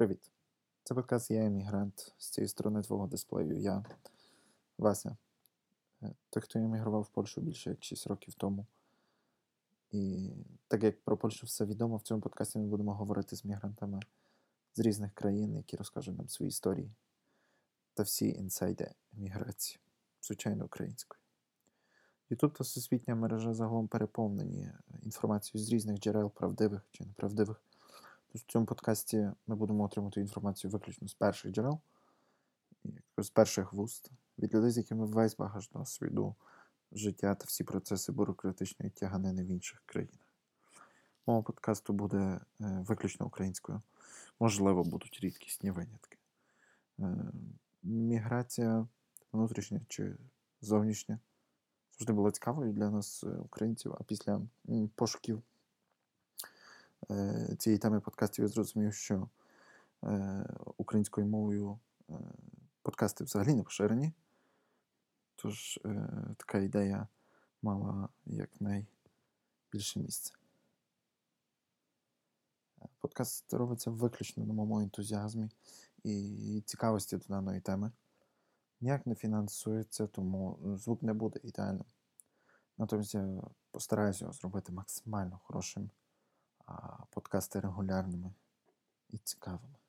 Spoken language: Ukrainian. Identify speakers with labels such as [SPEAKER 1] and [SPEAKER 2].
[SPEAKER 1] Привіт! Це подкаст Я емігрант з цієї сторони твого дисплею. Я Вася. Е, той, хто емігрував в Польщу більше як 6 років тому. І так як про Польщу все відомо, в цьому подкасті ми будемо говорити з мігрантами з різних країн, які розкажуть нам свої історії та всі інсайди еміграції, звичайно, українською. Ютуб та всесвітня мережа загалом переповнені інформацією з різних джерел, правдивих чи неправдивих. Тож в цьому подкасті ми будемо отримати інформацію виключно з перших джерел, з перших вуст, від людей, з якими весь багаж досвіду, життя та всі процеси бюрократичної тяганини в інших країнах. Мова подкасту буде е, виключно українською. Можливо, будуть рідкісні винятки. Е, міграція внутрішня чи зовнішня завжди була цікавою для нас, е, українців, а після пошуків цієї теми подкастів я зрозумів, що е, українською мовою е, подкасти взагалі не поширені. Тож така ідея мала якнайбільше місце. Подкаст робиться виключно на моєму ентузіазмі і цікавості до даної теми. Ніяк не фінансується, тому звук не буде ідеальним. Натомість я постараюся його зробити максимально хорошим подкасти регулярними і цікавими.